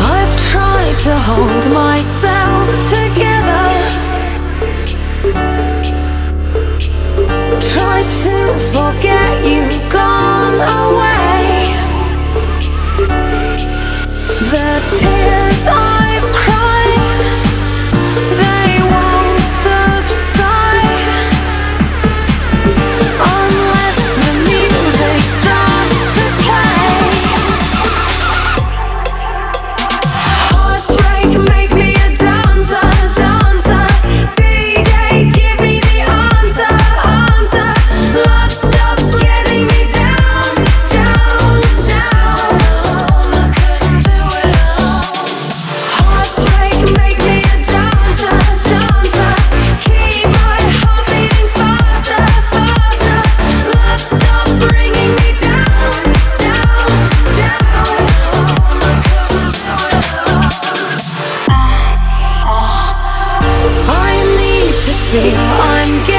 I've tried to hold myself together. Tried to forget you. feel I'm getting